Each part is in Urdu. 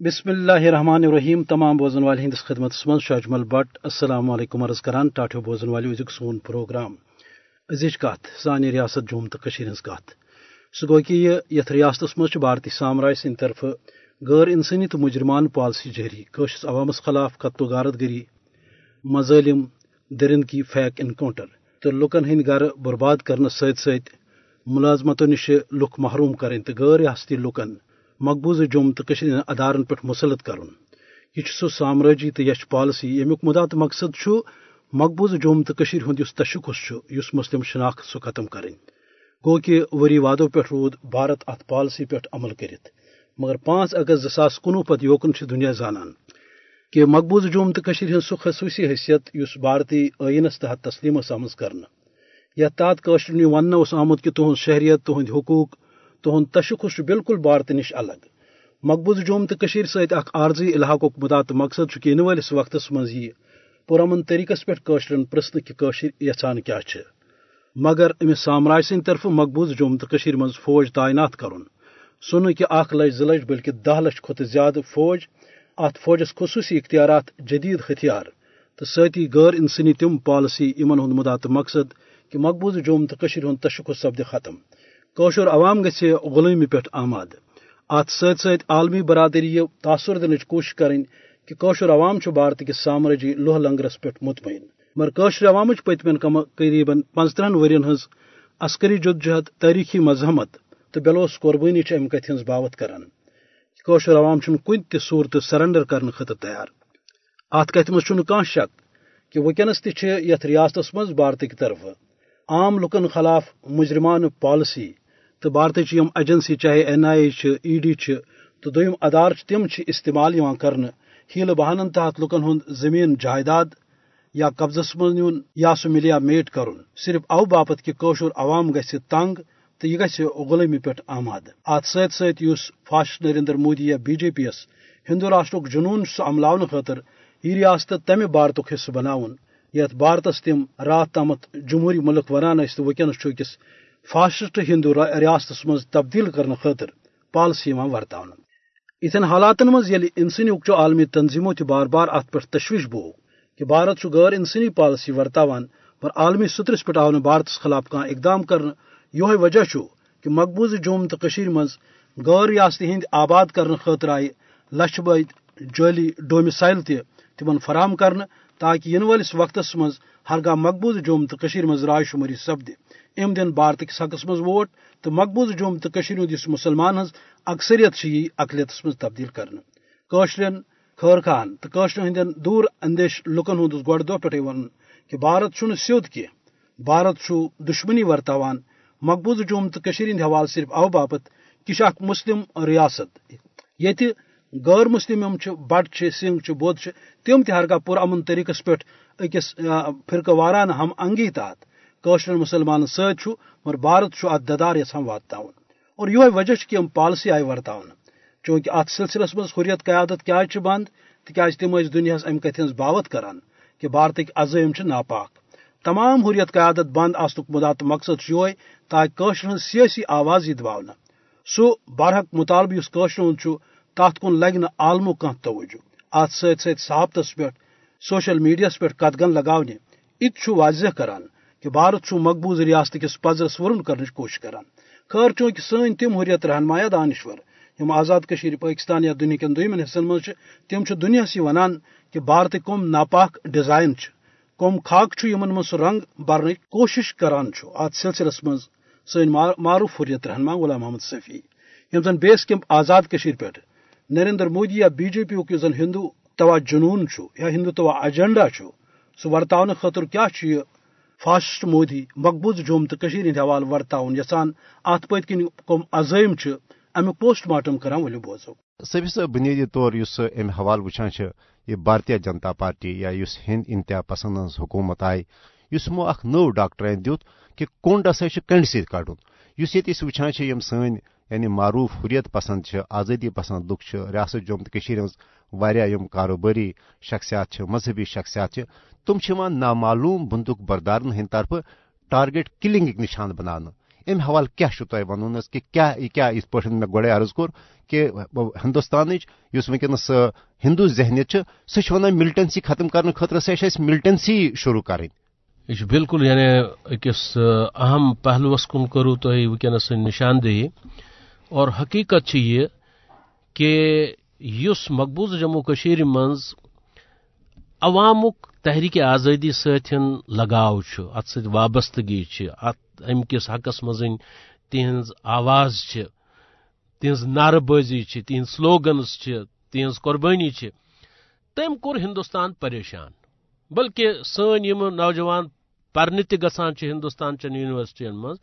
بسم اللہ الرحمن الرحیم، تمام بوزن والے ہندس خدمت من شاجمل بٹ، السلام علیکم عرض کران ٹاٹو بوزن والے ازیک سون پروگرام۔ ازچ کت سانہ ریاست جوم تو ہز کت سہ گو کہ یہ یتھ ریاست مجھ بھارتی سامراج سند طرف غیر انسانی تو مجرمان پالسی جاری قشرس عوامس خلاف قتل و غارت گری، مظالم درندگی فیک انکاؤنٹر۔ تو لکن ہند گر برباد کرنے ست ست ملازمتوں نش لک محروم کریں تو غیر ریاستی لکن مقبوضہ جوم تو ادارن پہ مسلط کرن۔ یہ سہ سامراجی تو یش پالسی یمیک مدعا تو مقصد مقبوضہ جوم تو ہند تشخص اس مسلم شناخت سہ ختم کریں گو کہ وری وادو پہ رود بھارت ات پالسی پہ عمل کرت مگر پانچ اگست زاس کنوہ پتہ یوکن دنیا زانان۔ کہ مقبوضہ جوم تو ہند سہ خصوصی حیثیت اس بھارتی عینس تحت تسلیم آمت کرنا یتھ تحت قشر ون آمت کہ تہذ شہریت تہند حقوق تہد تشخص بالکل بھارت نش الگ۔ مقبوض جوم تو ست عارضی علاقہ مدعا تو مقصد ان ولس وقت مز یہ پرامن طریقس پہ قشرن پرسن کہ یھان کیا مگر امس سامراج سند طرف مقبوض جوم تو مز فوج تعینات کرن۔ سن کہ اخ لچھ زٕ لچھ بلکہ دہ لچھ کھت زیادہ فوج ات فوجس خصوصی اختیارات جدید ہتھیار تو ستی غیر انسانی تم پالسی ان ہند تو مقصد کہ مقبوض جوم تو ہند تشخص سپد ختم۔ کوشر عوام گھ غلومی پہ آماد۔ ات ست ست عالمی برادری یہ تاثر دن کوشش کریں کہ کوشر عوام بھارت کس سامراجی لوہ لنگرس پہ مطمئن۔ مگر کوشر عوام پتم کم قریب پانچترہن ورین ہز عسکری جدجہد تاریخی مزاحمت تو بلوس قربانی ام کت ہز باوت کران۔ کوشر عوام کن تہ صورت سرنڈر کرنے خطر تیار۔ ات کت مز کان شک کہ ونکس تہ ریاست مز بھارت طرف عام لکن خلاف مجرمان پالسی تو بھارت یم ایجنسی چاہے N I A E D تو دم ادار تم استعمال کرنے ہیل بہانن تحت لکن ہند زمین، جائیداد یا قبضس من نیون یا سہ ملیا میٹ کرن۔ صرف او باپت کہ کوشر عوام گھ تنگ تو یہ گھ غلمی پہ آماد۔ ات ست ست فاسٹ نریندر مودی یا بی جے پی یس ہندو راشٹر جنون سہ عمل خاطر یہ ریاست تمہ بھارت حصہ بناون یت بھارتس تم رات تامت جمہوری ملک ونان تو ونکس أکس فاسسٹ ہندو ریاست مز تبدیل کرنے خاطر پالسی ورتا اتن حالات مز یل یعنی انسانی عالمی تنظیموں تہ بار بار ات پہ تشویش بو کہ بھارت غیر انسانی پالسی ورتان پر عالمی سترس پہ آو بھارتس خلاف کھانا اقدام کرنے یہ وجہ کہ مقبوضہ جوم تو مز غیر ریاستی ہند آباد کرنے خاطر آئی لچھ بد جعلی ڈومسائل تہ تمن فراہم کرنے تاکہ ین ولس وقت مز ہرگاہ مقبوض جوم تو مز رائے شماری سپد۔ ام دن بھارت کس حقس مز ووٹ تو مقبوض جوم تو ہند مسلمان ہز اکثریت یہ اقلیت مز تبدیل کرنے قشرین خیر خان تو قشر ہند دور اندیش لکن ہند گۄڈ دہ پہ ون کہ بھارت چھ سیود کی بھارت دشمنی ورتان مقبوض جوم تو ہند حوالہ صرف او باپت کہ اخ مسلم ریاست۔ یہ غیر مسلم بٹ سنگھ بود تم ترگاہ پور امن طریقہ پہ اکس فرقہ وارانہ ہم انگی تحت قشر مسلمان ست مگر بھارت ات ددار یھان وات اور یہ وجہ کہ پالسی آئی ورتان چونکہ ات سلسلس مز حریت، قیادت کیا بند تاز تم دنیا ام کت ہز باوت کران کہ بھارتک عزائم ناپاک۔ تمام حریت، قیادت بند آسنک مدعا تو مقصد یہ تاکہ قشر سیاسی آواز یہ دبا سہ برحق مطالبہ اس قشر ہند تات کن لگ عالمو کان توجہ۔ ات ست ست پہ سوشل میڈیا پہ قدگن لگانے ات واضح کران کہ بھارت مقبوض ریاست کس پزرس ورن کرنے کوشش کران۔ خیر چونکہ سن تم حریت رہنمایا دانشور، یم آزاد کشیر، پاکستان یا دنیا کن دن حصن مز تم دنیا سی ونان کہ بھارت کم ناپاک ڈیزائن کم خاک یمن من رنگ برن کوشش کران ات سلسلس مز سن معروف حریت رہنما غلام محمد صفی، یم زن بیس کیمپ آزاد کشیر پہ نریندر مودی یا بی جے پی یس ہندو توا جنون یا ہندو توا ایجنڈا سہ ورتا خاطر کیا فاسٹ مودی مقبوض جوم تو ہند حوالہ ورتاؤن یسان ات پت کن کم عزائم امیک پوسٹ مارٹم کران ولو بوزو۔ سبھی سا بنیادی طور اس ام حوالہ وچان یہ بھارتیہ جنتا پارٹی یا اس ہند انتہا پسند حکومت آئی۔ اس مو اخ نو ڈاکٹرین دیت کہ کونڈ ہسا کنڈ سی کڑن اس یہ وچان یم سن یعنی معروف حریت پسند آزادی پسند لک ریاست جوم تو یم کاروباری شخصیات مذہبی شخصیات تم نامعلوم بندوق بردارن ہند طرف ٹارگیٹ کلنگ نشان بنانا ام حوالہ کیا تہ ون کہ کیا کیا پہ مے گوڑے عرض کور کہ ہندوستان اس ونکس ہندو ذہنیت سہ ونان ملٹنسی ختم کرنے خاطر سہ ملٹنسی شروع کریں یہ بالکل یعنی اکس اہم پہلوس کن کرو تھی ونکس نشاندہی۔ اور حقیقت یہ کہ اس مقبوض جموں کشیر منز عوامک تحریک آزادی ستن لگاو ات ست وابستگی ات ام کس حقس مزن تہذ آواز تہذ نعرہ بازی تہذ سلوگنز تہذ قربانی تم کور ہندوستان پریشان، بلکہ سن یم نوجوان پرنہ تہ گژھان ہندوستان چن یونیورسٹین مز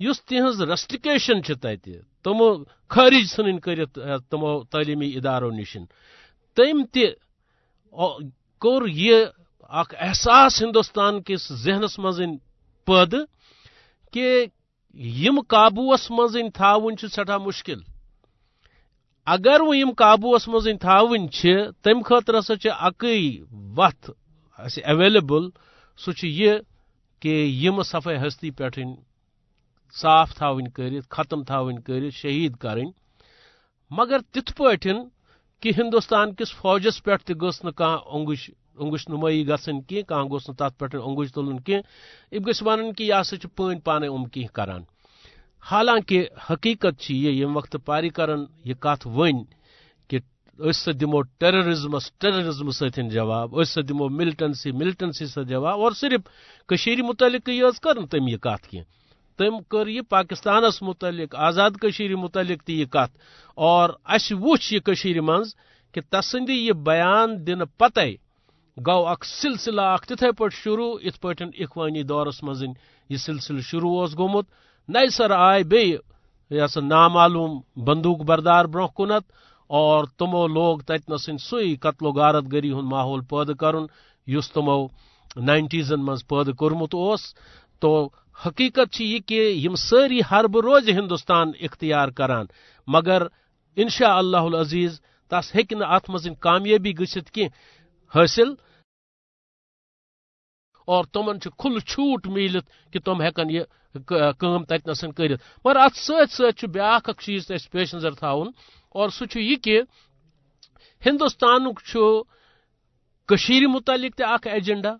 اس تہذ ریسٹرکیشن تتہ، تمو خارج ثن کرت تمو تعلیمی اداروں نش۔ تم تہ کور یہ اخ احساس ہندوستان کس ذہنس مزن پد کہ یم قابوس مزن تھاون سٹھا مشکل۔ اگر وہ یم قابوس مزن تھاون تم خاطر ہسا اکی وت اویلیبل سہ یہ کہ یم صفائی ہستی پہ صاف تھاون کرت ختم تھاون کرت شہید کریں مگر تت پٲٹھۍ کہ ہندوستان کس فوجس پہ تس نگش انگش نمائی گھن کی گوس تر پہ انگش تلن کی یہ گھ ون کہ یہ سا پان پانے ام کی کران۔ حالانکہ حقیقت یہ یم وقت پاری کرن یہ کت ون کہ اس دمو ٹیررزمس ٹیررزم ستن جواب اس دمو ملٹنسی ملٹنسی ست جواب، اور صرف کشیر متعلق یہ کر تم یہ کت کی تم کر یہ پاکستانس متعلق، آزاد کشیر متعلق تہ یہ کت اور اس وچ یہ کشیر منز کہ تسندی یہ بیان دن پتہ گو اخ سلسلہ اخ تتھے پٹ شروع ات پٹ اخوانی دورس مزن یہ سلسلہ شروع اس گومت۔ نئی سر آئے بی یہ سا نامعلوم بندوق بردار برہ کنت اور تمو لوگ تت نسن سوئی قتل و غارت گری ہن ماحول پید کرن، یس تمو نائنٹیزن مز پید کورمت اس تو حقیقت چھ یہ کہ یم ساری حرب روز ہندوستان اختیار کران، مگر انشاء اللہ العزیز تس ہیکہ ات مزن کامیابی گھت کی حاصل؟ اور تمن کھل چھوٹ ملت کہ تم ہیکن یہ کام تتنسن کرت مگر ات ست بیاکھ اک چیز اس پیش نظر تھاون، اور سہ یہ کہ ہندوستان کشیر متعلق تہ اخ ایجنڈا۔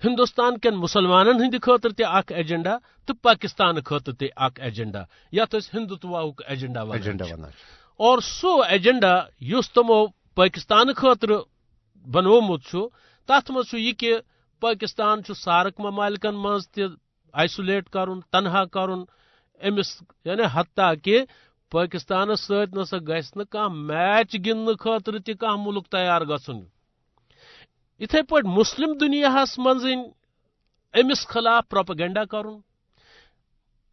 ہندوستان کن مسلمانن ہند خاطر تہ اخ ایجنڈا تو پاکستان خاطر تہ اخ ایجنڈا یت ہندوتوا ایجنڈا اور سو ایجنڈا اس تمو پاکستان خاطر بنومت تت مز یہ کہ پاکستان سارک ممالکن مز تائسولیٹ کرن تنہا کرن امس یعنی حتیٰ کہ پاکستان ست نسا گھس میچ گندن خاطر تہ ملک تیار گھن اتھے پہ مسلم دنیا من امس خلاف پروپگنڈا کرن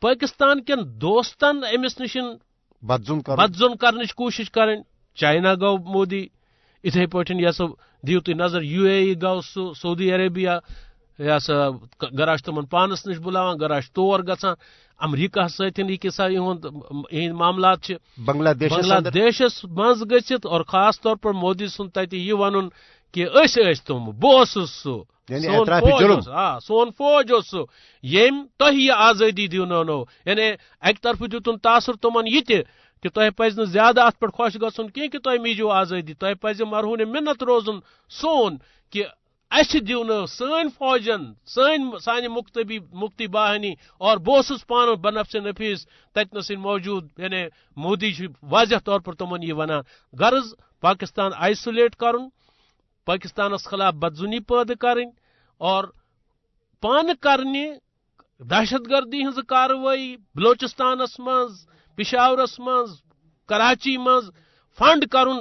پاکستان کن دوستن امس نش بدزن کرنچ کوشش کریں چائنا گو مودی اتھے پہ یہ سا دیو تھی نظر یو اے ای گو سہ سعودی عربیہ یہ سا گراش تمن پانس نش بلاوان گراش تور گژھان امریکہ ستن یہ کسا یہ معاملات بنگلہ دیش بنگلہ دیشس مز گھت اور خاص طور پر مودی سن تتہ یہ ون کہ اس تم بہ سہ سون فوج سہ یم تہ یہ آزادی دونو یعنی اکہ طرف دتن تاثر تمن یہ کہ تہ پز زیادہ ات پہ خوش گھن کی کہ تہ میجو آزادی. تہ پز مرہون منت روزن سون کہ اس دیو سن فوجن سن سانہ مکتبی مکتی باہنی اور بہس پان بنفس نفیس تتنس موجود. یعنی مودی واضح طور پر تمن یہ ونان غرض پاکستان آئسولیٹ کرن پاکستانس خلاف بدزنی پید کریں اور پان کرنے دہشت گردی ہز کاروی بلوچستانس مز پشاورس مز کراچی مز فنڈ کرن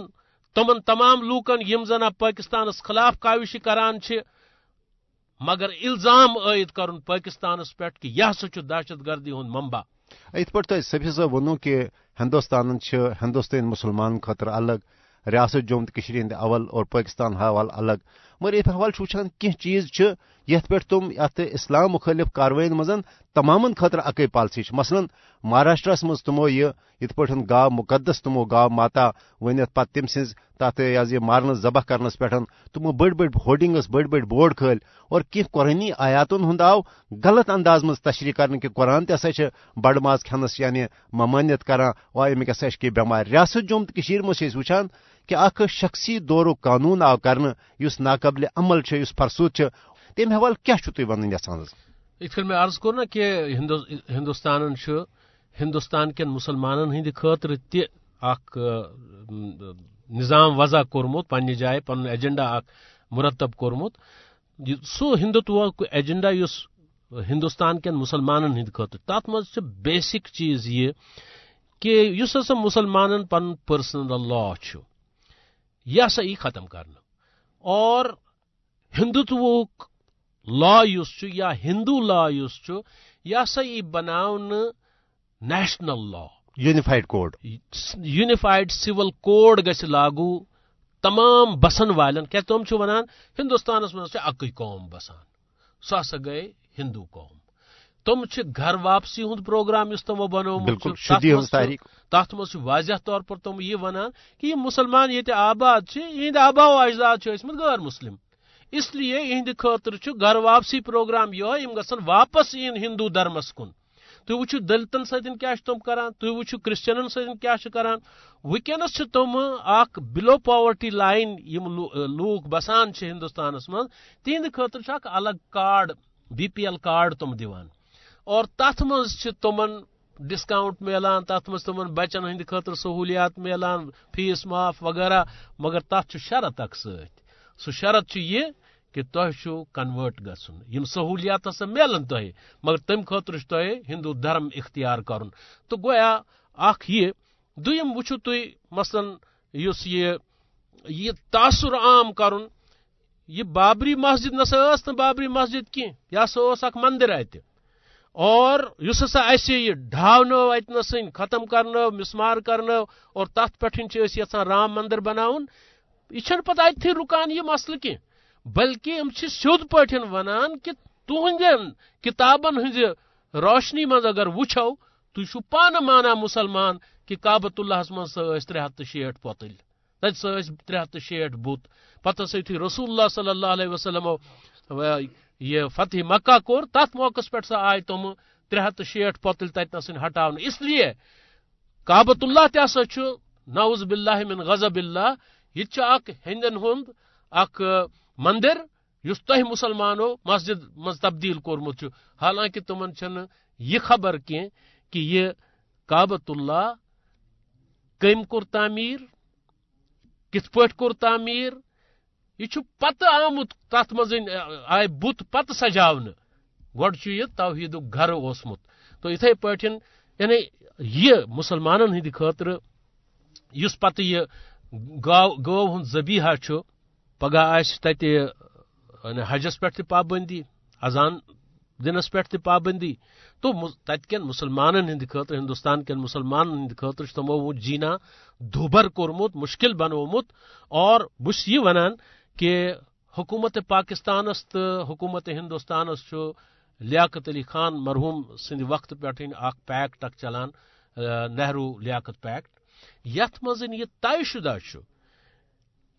تمن تمام لوکن یم زن پاکستانس خلاف کاوش کران مگر الزام عائد کرن پاکستانس پہ کہ یہ سا دہشت گردی ہند ممبا ات پہ تھی سبھی صاحب ونو کہ ہندوستان ہندوستان مسلمان خاطر الگ۔ ریاست جوم تو ہند اول اور پاکستان حوالہ الگ، مگر یہ حوالہ وچان کی چیز یت پہ تم ات اسلام مخالف کاروائین مزن تمام خاطر اکے پالسی مثلا، مہاراشٹرس مز تمو یہ یت پہ گا مقدس تمو گا ماتا ونت پہ تم سز تات یہ مارنس ذبح کرنس پہ تمو بڑ بڑ ہولڈنگس بڑ بڑ بورڈ کھل اور کی قرآنی آیاتن ہند آو غلط انداز مز تشریح کرنے کہ قرآن تسا بڑ ماز کھنس یعنی ممانیت کران و امیک ہسا کی بٮ۪مارِ ریاست جوم تو مز وچان کہ اخ شخصی دور قانون آو کرنے اس ناقبل عمل اس فرسود تم حوالہ کیا تھی ون یسان یت میں عرض کور نا کہ ہندوستان ہندوستان کن مسلمان ہند خاطر تہ اخ نظام وضع کورمت پنہ جائے پن ایجنڈا اخ مرتب کورمت۔ سو ہندوتو ایجنڈا اس ہندوستان کن مسلمان ہند خاطر تر مز بیسک چیز یہ کہ اس ہسا مسلمان پن پرسنل لا یہ ہسا یہ ختم کرنا اور ہندوتو لا یا ہندو لا یہ ہسا یہ بناون national law. Unified code. Unified civil code گھ لاگو تمام بسن والن. کیا تم ونان ہندوستانس اکی قوم بسان. سہ ہسا گئے ہندو قوم. تم گھر واپسی ہند پروگرام اس تمو بنوت تر مز واضح طور پر تم یہ ونان کہ یہ مسلمان یہ آباد یہ آبا و اجداد غیر مسلم. اس لیے اہند خاطر گھر واپسی پروگرام یہ گھن واپس این ہندو دھرمس کن۔ تھی وچو دلتن ستن کیا تم کران تھی وچو کرسچنن ستن کیا کران۔ ونکس تم اخ بلو پاورٹی لائن یم بسان ہندوستانس من تہند خاطر اخ الگ card, B P L card تم دیوان اور تت مز تمن ڈسکاؤنٹ ملان تت مز تمن بچن ہند خاطر سہولیات ملان فیس معاف وغیرہ۔ مگر تر شرط اخ ست سہ شرط یہ کہ تہ کنورٹ گھن سہولیات ہسا ملن تہ مگر تم خاطر تہ ہندو دھرم اختیار کرن۔ تو گویا اخ یہ دم وچو تھی مثلاً اس یہ یہ تاثر عام کرن، یہ بابری مسجد نسا نا بابری مسجد کی یہ سا اخ مندر ات اور اس ہسا اسہ یہ ڈھاونو اتن ختم کرنو مسمار کرنو اور تت پہ یھان رام مندر بناون، یہ پتہ اتھی رکان یہ مسئلہ کی بلکہ ہم سیود پہ ونان کہ تہندین کتابن ہز روشنی مز اگر وچھو تھی پانہ مانا مسلمان کہ کابت اللہ من سس ترے ہتھ شیٹ پوتل تت سس ترے ہتھ شیٹ بت۔ پتہ سی رسول اللہ صلی اللہ علیہ وسلم یہ فتح مکہ کور تت موقع پہ سا آئے تم ترے ہتھ شیٹ پوتل تتن ہٹا اس لیے کابت اللہ تسا نوز باللہ من غضب اللہ یہ ہندن ہند اخ مندر اس تہ مسلمانوں مسجد مز تبدیل کورمت حالانکہ تمن یہ خبر کی کہ یہ کابت اللہ کم کور تعمیر کت پہ کور تعمیر، یہ پتہ آمت تت مز آئے بت پتہ سجاون گوڑ یہ توحید گھر اوسمت۔ تو اتھے پہ یعنی یہ مسلمانن ہند خاطر اس پتہ یہ گو ہند زبیحہ پگہ تت یعنی حجس پہ پابندی، اذان دنس پہ پابندی۔ تو تت کن مسلمان ہند خاطر ہندوستان کن مسلمان ہند خاطر تمو جینا دبر کورمت، مشکل بنومت اور بس یہ ونان کہ حکومت پاکستانس تو حکومت ہندوستانس لیاقت علی خان مرحوم سند وقت پہ اخ پیکٹ اخ چلان نہرو لیاقت پیکٹ یت مزن یہ طے شدہ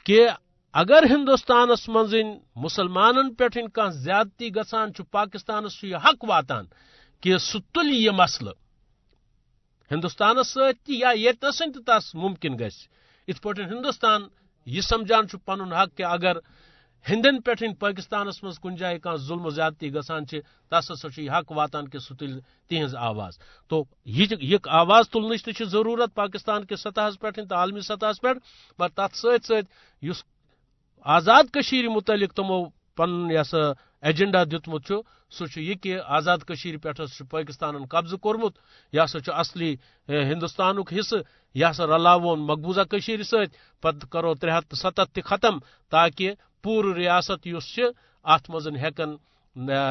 کہ اگر ہندوستانس مز مسلمان پہ زیادتی گسان پاکستانس یہ حق واتان کہ سہ تل یہ مسئلہ ہندوستانس ست یا یتنسن تس ممکن گھ ات پہ ہندوستان یہ سمجھان پن حق کہ اگر ہندن پہ پاکستانس مز کن جائے کھانا ظلم و زیادتی گسان تس ہسا یہ حق واتان کہ سہ تل تہذ آواز۔ تو یہ آواز تلنچ تہ ضرورت پاکستان کے سطح پہ تو عالمی سطح پہ مگر تر ست ست آزاد کشیر متعلق تمو پن یہ سا ایجنڈا دتمت سہ یہ کہ آزاد کشیر پہ پاکستان قبضہ کورمت یہ سا اصلی ہندوستان حصہ یہ سا رلاون مقبوضہ کشیر ست پتہ کرو ترے ہتھ ستھ تہ ختم، تاکہ پور ریاست اس ات مزن ہیکن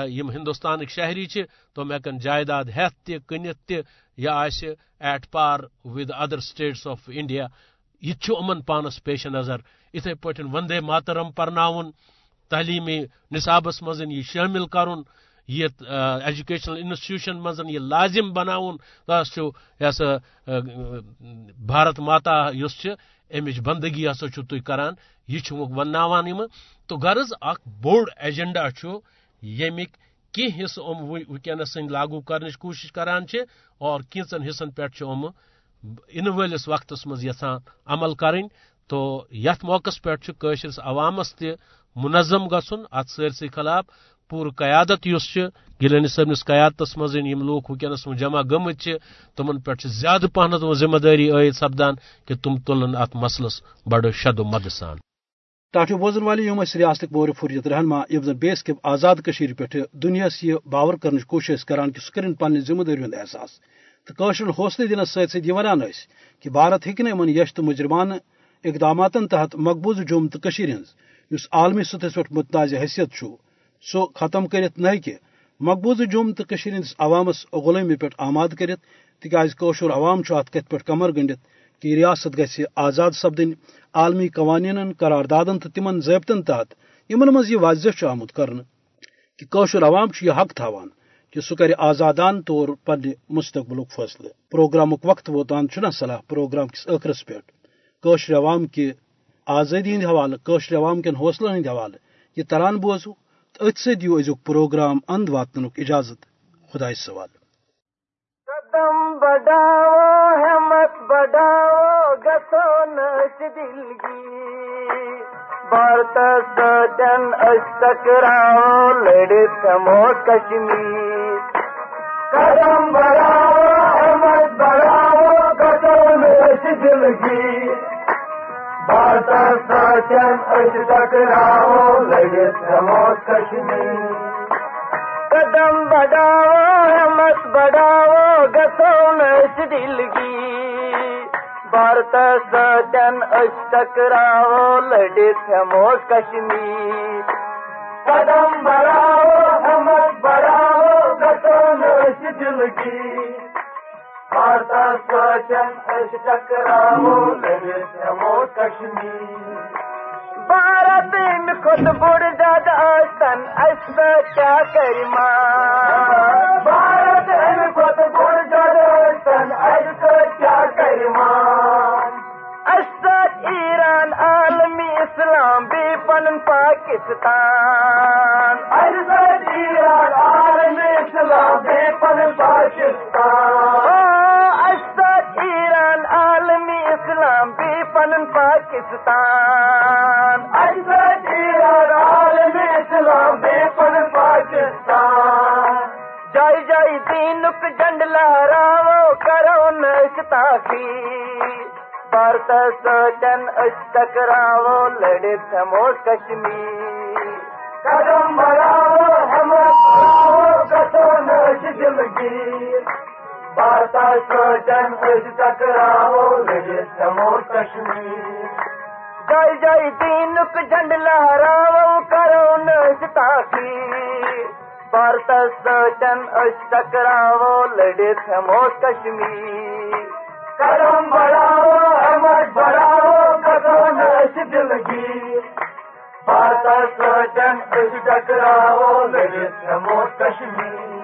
یم ہندوستان شہری تم ہیکن جائیداد ہیت تہ کنت تہ یا آسہ at par with other states of India, یہ امن پانس پیش نظر۔ اتھے پہ وندے ماترم پرناون، تعلیمی نصابس مز یہ شامل کرن یہ ایجوکیشنل انسٹیٹیوشن مز یہ لازم بناون۔ تس یہ سا بھارت ماتا اس امچ بندگی ہسا تھی کران، یہ ونان تو غرض اخ بوڑ ایجنڈا یمک کی حصہ ام ونکس لاگو کرنچ کوشش کران اور کینچن حصن پہ ام۔ ان ولس وقتس مز یھان عمل کریں۔ تو یت موقع پہ قشرس عوامس تہ منظم گھن ات سرسی خلاف پور قیادت اس گلانی صبنس قیادت مز لوگ ونکس جمع گمت تمن پہ زیادہ پہنت ذمہ داری عائد سپدان کہ تم تلن ات مسلس بڑ شد و مد سان ٹاٹو بوزن والے یم ریاست بور فوریت رہنما یم زن بیس کے آزاد کشیر پہ دنیا یہ باور کرنے کوشش کران کہ سہ کر پنہ ذمہ داری ہند احساس۔ تو قشر حوصلہ دنس ست ست ونان کہ بھارت ہیکہ نا یش تو مجرمانہ اقدامات تحت مقبوض جوم تو ہز عالمی سطح پہ متنازع حیثیت سو ختم کرت نہ کہ مقبوض جوم تو ہندس عوامس غلامی پہ آماد کرت تاز عوام ات کت پہ کمر گنڈت کہ ریاست گھ آزاد سپدن عالمی قوانین قراردادن تو تمن ضابطن تحت، یمن مز یہ واضح آمت کرنے کہ عوام یہ حق تھوان کہ سہ کر آزادان طور پنہ مستقبل فیصلہ پروگرام وقت ووتان چھ صلاح پروگرام کس ٲخرس پہ عوام کہ آزادی ہند حوالہ قشر عوام کن حوصلن ہند حوالہ۔ یہ تران بوزو، تو ات سو ازیک پروگرام اند واتن اجازت۔ خدا سوال۔ قدم بڑھاؤ، ہمت بڑھاؤ، گسو نش دل کی بھارت سجن اشتکراؤ لڑے سمو کشمیر۔ قدم بڑھاؤ، ہمت بڑھاؤ، گسو نش دل کی بھارت سجن اشتکراؤ لڑے سمو کشمیر۔ بڑھاؤ، ہمت بڑھاؤ گسو نش دل کی۔ بھارت سجن ٹکراؤ، لڑے تھمو کشمیر۔ قدم بڑھاؤ، ہمت بڑھاؤ گسو نش دل کی۔ بھارت سجن ٹکراؤ، لڑے تھمو کشمیر۔ بھارت میں خود بڑ زیادہ آسن اس کیا کر ماں؟ بھارت خود بڑ زیادہ آسن اس کیا کر ماں؟ ایران عالمی اسلام بھی پن پاکستان۔ ایران عالمی اسلام بھی پن پاکستان۔ ہاں، اس ایران عالمی اسلام بھی پن پاکستان۔ جائی جائی دینک جنڈ لہراو کرو نش بھارت سوچن اس ٹکراو لڑے تھمو کشمیر۔ قدم بڑھاؤ ہم کسو نش دلگیر بھارت سوچن اس ٹکراو لڑے تھمو کشمیر۔ جائی جائی دینک جنڈ لہراو کرو نش تاخی بھارت سوچن اس ٹکراو لڑے تھمو کشمیر۔ قدم بڑھاؤ ہمت بڑھاؤ کسو نش دلگیر بھارت سوچن اس ٹکراو لڑے تھمو کشمیر۔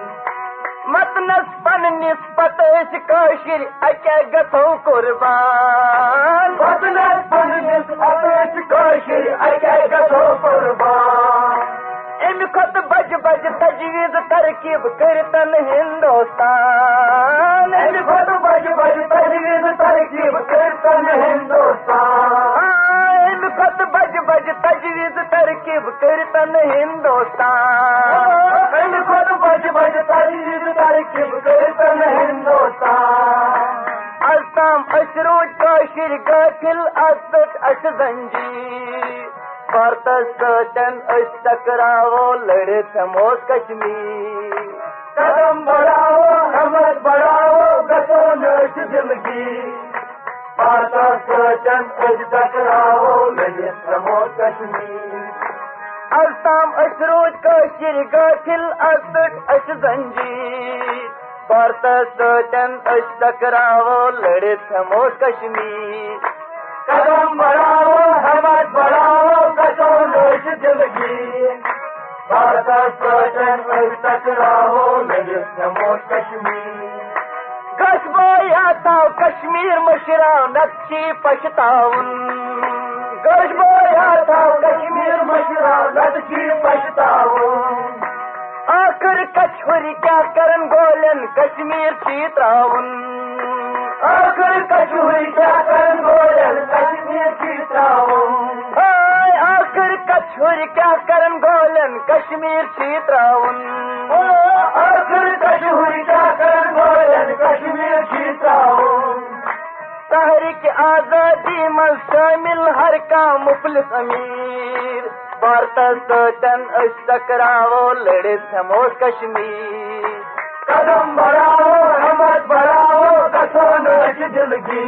مت نسپن نسبت کاشر اکے گتو قربان۔ مت نسپن نسبت کاشر اکے گتو قربان۔ ام خط بج بج تجویز ترکیب کرتن ہندوستان۔ ام خط بج بج تجویز ترکیب کرتن ہندوستان۔ بج تجویز ترکیب کرتن ہندوستان۔ خط بج بج تجویز ترکیب کرتن ہندوستان۔ التام اشروج کاشر قاتل ازت اش زنجیر بھارت سوچن اس ٹکراو لڑے تھمو کشمیر۔ قدم بڑھاؤ ہمت بڑھاؤ گسو نش دلگی سوچن لڑے التام اشروج کاشر قاتل ازت اش زنجیر۔ بھارت سوچن اس ٹکراو لڑے تھمو کشمیر۔ قدم بڑھاؤ ہمت بڑھاؤ کسو نوش دلگی ٹکراؤ نمو کشمیر قصبہ یا تھا کشمیر۔ کاش بویاتا کشمیر مشرا نقشی پچھتاؤن قصبہ یا تھا کشمیر مشرا نقشی پچھتاؤن آخر کچھوری کیا کرن گولن؟ کشمیر سی تراؤن آخر کچھوری کیا کرن گولن؟ کشمیر سی تراؤن آخر کچھوری کیا کرن گولن؟ کشمیر سی تراؤن آخر کچھوری کیا کرن کشمیر سی تراؤن تحریک آزادی من شامل ہر کا مفلس امیر بھارت سوچن اس ٹکراؤ لڑے تھمو کشمیر۔ قدم بڑھاؤ ہمت بڑھاؤ کسان دلگی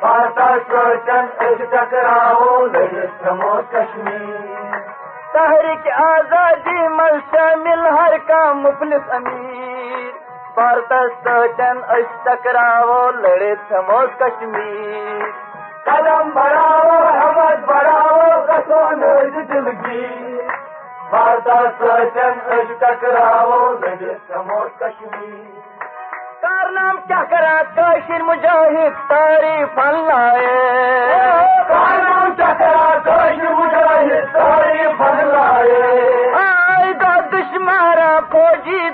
بھارت سوچن اس ٹکراؤ لڑے تھمو کشمیر۔ تحریک آزادی مل شامل ہر کا مفلس امیر بھارت سوچن اس ٹکراؤ لڑے تھمو کشمیر قدم بڑھاؤ ہمت بڑھاؤ کسان دلگی بھارت سوچن اس ٹکراؤ لڑے تھمو کشمیر کارنام کیا کرا کاشر مجاہد تعریف لائے کارنام کیا کرا کاشر مجاہد تعریف لائے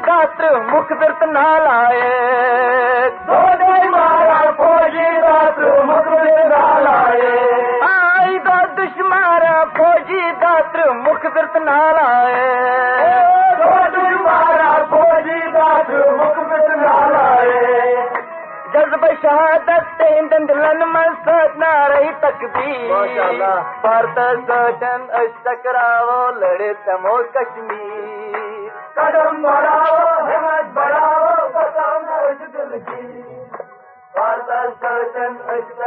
فوجی داتر مخبرت نہ لائے مارا فوجی مخبرت نہ لائے آئے دا دشمارا فوجی داتر مخبرت نہ لائے مارا فوجی داتر مخبرت نہ لائے جذب شہادت دندلن من سوچنا رہی تکبیر بھارت سوچن اس ٹکراؤ لڑے تمو کشمیر قدم بڑھاؤ ہمت بڑھاؤ قدم دل کی۔ بھارت سرچن اس